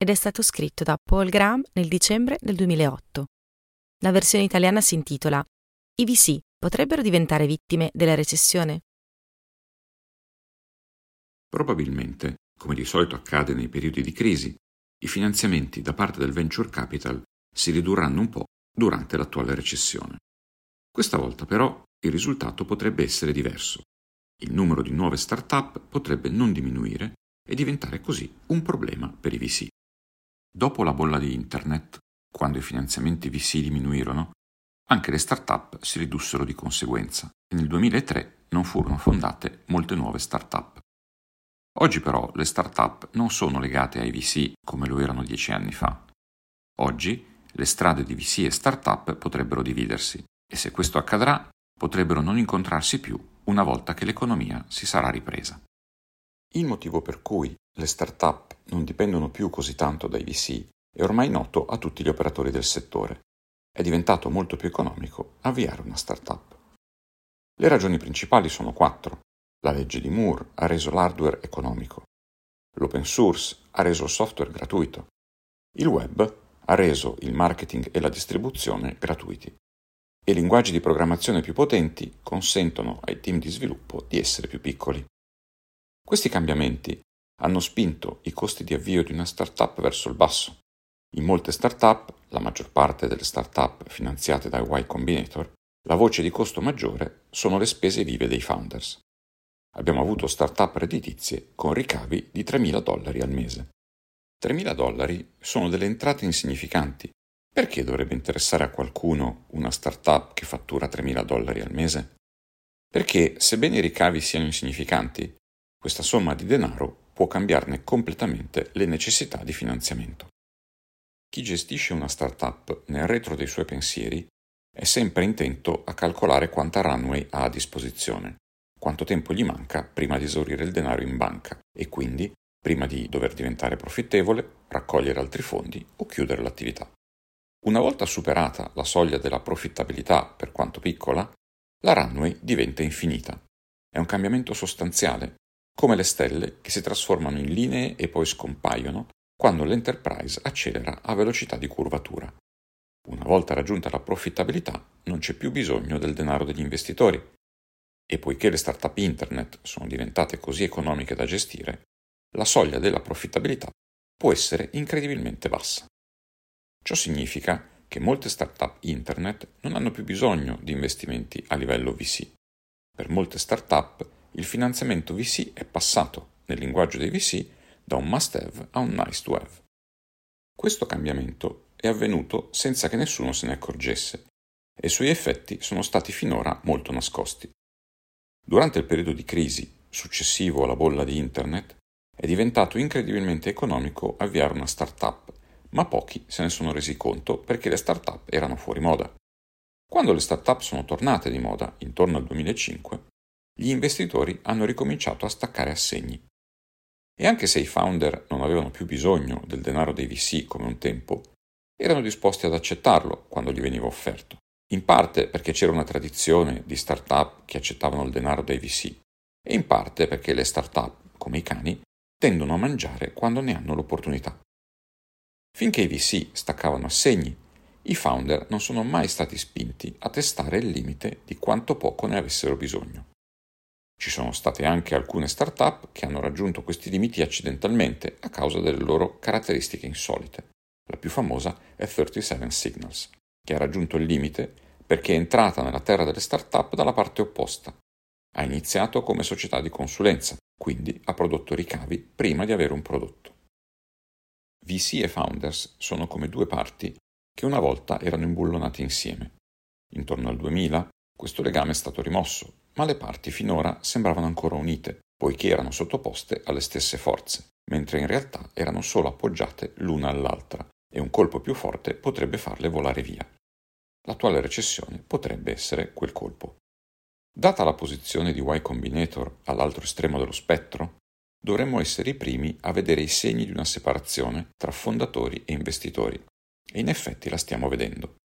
Ed è stato scritto da Paul Graham nel dicembre del 2008. La versione italiana si intitola I VC potrebbero diventare vittime della recessione? Probabilmente, come di solito accade nei periodi di crisi, i finanziamenti da parte del venture capital si ridurranno un po' durante l'attuale recessione. Questa volta però il risultato potrebbe essere diverso. Il numero di nuove start-up potrebbe non diminuire e diventare così un problema per i VC. Dopo la bolla di Internet, quando i finanziamenti VC diminuirono, anche le start-up si ridussero di conseguenza e nel 2003 non furono fondate molte nuove start-up. Oggi però le start-up non sono legate ai VC come lo erano dieci anni fa. Oggi le strade di VC e start-up potrebbero dividersi e se questo accadrà potrebbero non incontrarsi più una volta che l'economia si sarà ripresa. Il motivo per cui le start-up non dipendono più così tanto dai VC è ormai noto a tutti gli operatori del settore. È diventato molto più economico avviare una start-up. Le ragioni principali sono quattro. La legge di Moore ha reso l'hardware economico. L'open source ha reso il software gratuito. Il web ha reso il marketing e la distribuzione gratuiti. E linguaggi di programmazione più potenti consentono ai team di sviluppo di essere più piccoli. Questi cambiamenti hanno spinto i costi di avvio di una startup verso il basso. In molte startup, la maggior parte delle startup finanziate da Y Combinator, la voce di costo maggiore sono le spese vive dei founders. Abbiamo avuto startup redditizie con ricavi di 3.000 dollari al mese. 3.000 dollari sono delle entrate insignificanti. Perché dovrebbe interessare a qualcuno una startup che fattura 3.000 dollari al mese? Perché, sebbene i ricavi siano insignificanti, questa somma di denaro può cambiarne completamente le necessità di finanziamento. Chi gestisce una startup nel retro dei suoi pensieri è sempre intento a calcolare quanta runway ha a disposizione, quanto tempo gli manca prima di esaurire il denaro in banca e quindi prima di dover diventare profittevole, raccogliere altri fondi o chiudere l'attività. Una volta superata la soglia della profittabilità, per quanto piccola, la runway diventa infinita. È un cambiamento sostanziale come le stelle che si trasformano in linee e poi scompaiono quando l'Enterprise accelera a velocità di curvatura. Una volta raggiunta la profittabilità non c'è più bisogno del denaro degli investitori e poiché le start-up internet sono diventate così economiche da gestire, la soglia della profittabilità può essere incredibilmente bassa. Ciò significa che molte start-up internet non hanno più bisogno di investimenti a livello VC. Per molte start-up il finanziamento VC è passato, nel linguaggio dei VC, da un must have a un nice to have. Questo cambiamento è avvenuto senza che nessuno se ne accorgesse e i suoi effetti sono stati finora molto nascosti. Durante il periodo di crisi successivo alla bolla di Internet è diventato incredibilmente economico avviare una startup, ma pochi se ne sono resi conto perché le startup erano fuori moda. Quando le startup sono tornate di moda, intorno al 2005, gli investitori hanno ricominciato a staccare assegni. E anche se i founder non avevano più bisogno del denaro dei VC come un tempo, erano disposti ad accettarlo quando gli veniva offerto. In parte perché c'era una tradizione di start-up che accettavano il denaro dai VC, e in parte perché le start-up, come i cani, tendono a mangiare quando ne hanno l'opportunità. Finché i VC staccavano assegni, i founder non sono mai stati spinti a testare il limite di quanto poco ne avessero bisogno. Ci sono state anche alcune start-up che hanno raggiunto questi limiti accidentalmente a causa delle loro caratteristiche insolite. La più famosa è 37 Signals, che ha raggiunto il limite perché è entrata nella terra delle start-up dalla parte opposta. Ha iniziato come società di consulenza, quindi ha prodotto ricavi prima di avere un prodotto. VC e founders sono come due parti che una volta erano imbullonate insieme. Intorno al 2000 questo legame è stato rimosso ma le parti finora sembravano ancora unite, poiché erano sottoposte alle stesse forze, mentre in realtà erano solo appoggiate l'una all'altra e un colpo più forte potrebbe farle volare via. L'attuale recessione potrebbe essere quel colpo. Data la posizione di Y Combinator all'altro estremo dello spettro, dovremmo essere i primi a vedere i segni di una separazione tra fondatori e investitori, e in effetti la stiamo vedendo.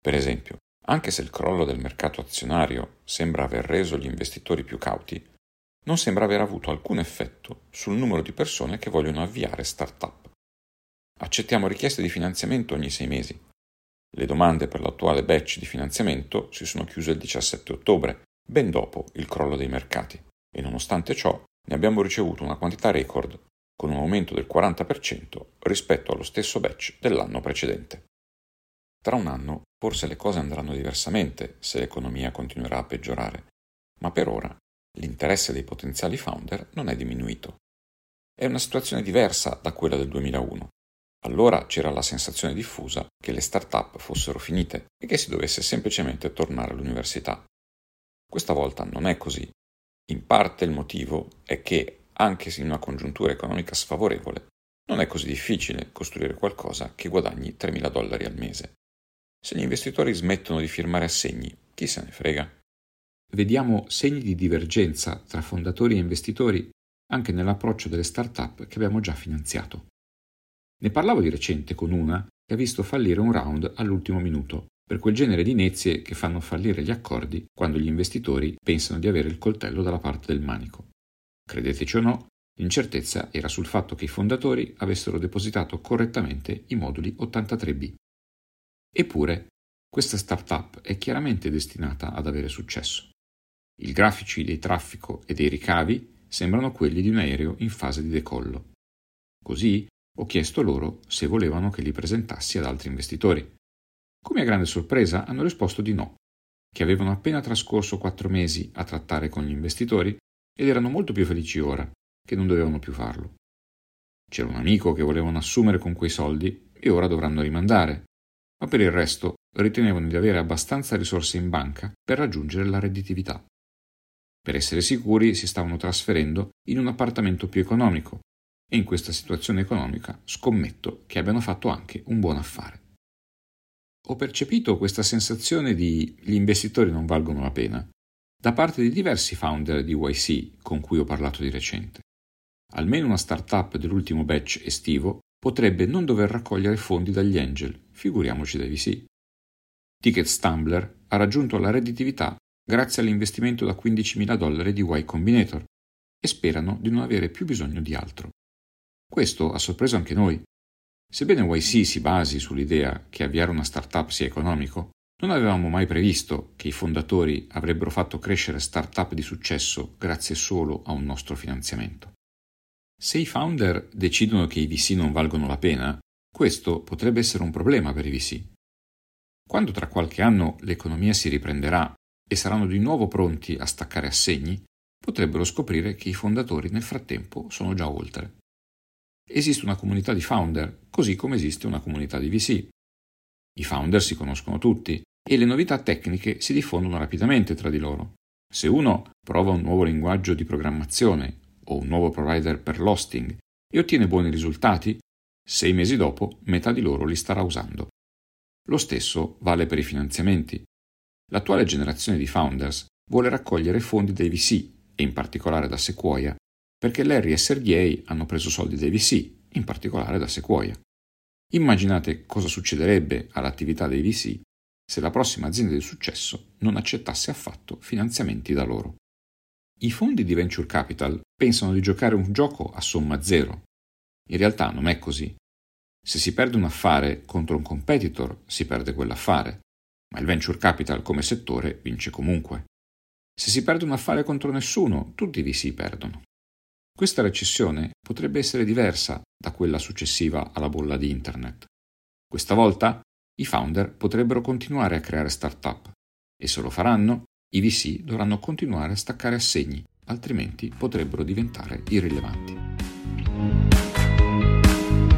Per esempio, anche se il crollo del mercato azionario sembra aver reso gli investitori più cauti, non sembra aver avuto alcun effetto sul numero di persone che vogliono avviare start-up. Accettiamo richieste di finanziamento ogni sei mesi. Le domande per l'attuale batch di finanziamento si sono chiuse il 17 ottobre, ben dopo il crollo dei mercati, e nonostante ciò ne abbiamo ricevuto una quantità record, con un aumento del 40% rispetto allo stesso batch dell'anno precedente. Tra un anno forse le cose andranno diversamente se l'economia continuerà a peggiorare, ma per ora l'interesse dei potenziali founder non è diminuito. È una situazione diversa da quella del 2001. Allora c'era la sensazione diffusa che le start-up fossero finite e che si dovesse semplicemente tornare all'università. Questa volta non è così. In parte il motivo è che, anche in una congiuntura economica sfavorevole, non è così difficile costruire qualcosa che guadagni 3.000 dollari al mese. Se gli investitori smettono di firmare assegni, chi se ne frega? Vediamo segni di divergenza tra fondatori e investitori anche nell'approccio delle start-up che abbiamo già finanziato. Ne parlavo di recente con una che ha visto fallire un round all'ultimo minuto, per quel genere di inezie che fanno fallire gli accordi quando gli investitori pensano di avere il coltello dalla parte del manico. Credeteci o no, l'incertezza era sul fatto che i fondatori avessero depositato correttamente i moduli 83B. Eppure, questa startup è chiaramente destinata ad avere successo. I grafici dei traffico e dei ricavi sembrano quelli di un aereo in fase di decollo. Così ho chiesto loro se volevano che li presentassi ad altri investitori. Come a grande sorpresa hanno risposto di no, che avevano appena trascorso quattro mesi a trattare con gli investitori ed erano molto più felici ora che non dovevano più farlo. C'era un amico che volevano assumere con quei soldi e ora dovranno rimandare, ma per il resto ritenevano di avere abbastanza risorse in banca per raggiungere la redditività. Per essere sicuri si stavano trasferendo in un appartamento più economico e in questa situazione economica scommetto che abbiano fatto anche un buon affare. Ho percepito questa sensazione di gli investitori non valgono la pena da parte di diversi founder di YC con cui ho parlato di recente. Almeno una startup dell'ultimo batch estivo potrebbe non dover raccogliere fondi dagli angel, figuriamoci dai VC. Ticket Stumbler ha raggiunto la redditività grazie all'investimento da 15.000 dollari di Y Combinator e sperano di non avere più bisogno di altro. Questo ha sorpreso anche noi. Sebbene YC si basi sull'idea che avviare una startup sia economico, non avevamo mai previsto che i fondatori avrebbero fatto crescere startup di successo grazie solo a un nostro finanziamento. Se i founder decidono che i VC non valgono la pena, questo potrebbe essere un problema per i VC. Quando tra qualche anno l'economia si riprenderà e saranno di nuovo pronti a staccare assegni, potrebbero scoprire che i fondatori nel frattempo sono già oltre. Esiste una comunità di founder, così come esiste una comunità di VC. I founder si conoscono tutti e le novità tecniche si diffondono rapidamente tra di loro. Se uno prova un nuovo linguaggio di programmazione o un nuovo provider per l'hosting e ottiene buoni risultati, sei mesi dopo metà di loro li starà usando. Lo stesso vale per i finanziamenti. L'attuale generazione di founders vuole raccogliere fondi dai VC e in particolare da Sequoia, perché Larry e Sergey hanno preso soldi dai VC, in particolare da Sequoia. Immaginate cosa succederebbe all'attività dei VC se la prossima azienda di successo non accettasse affatto finanziamenti da loro. I fondi di venture capital pensano di giocare un gioco a somma zero. In realtà non è così. Se si perde un affare contro un competitor, si perde quell'affare, ma il venture capital come settore vince comunque. Se si perde un affare contro nessuno, tutti vi si perdono. Questa recessione potrebbe essere diversa da quella successiva alla bolla di Internet. Questa volta i founder potrebbero continuare a creare start-up e se lo faranno i VC dovranno continuare a staccare assegni, altrimenti potrebbero diventare irrilevanti.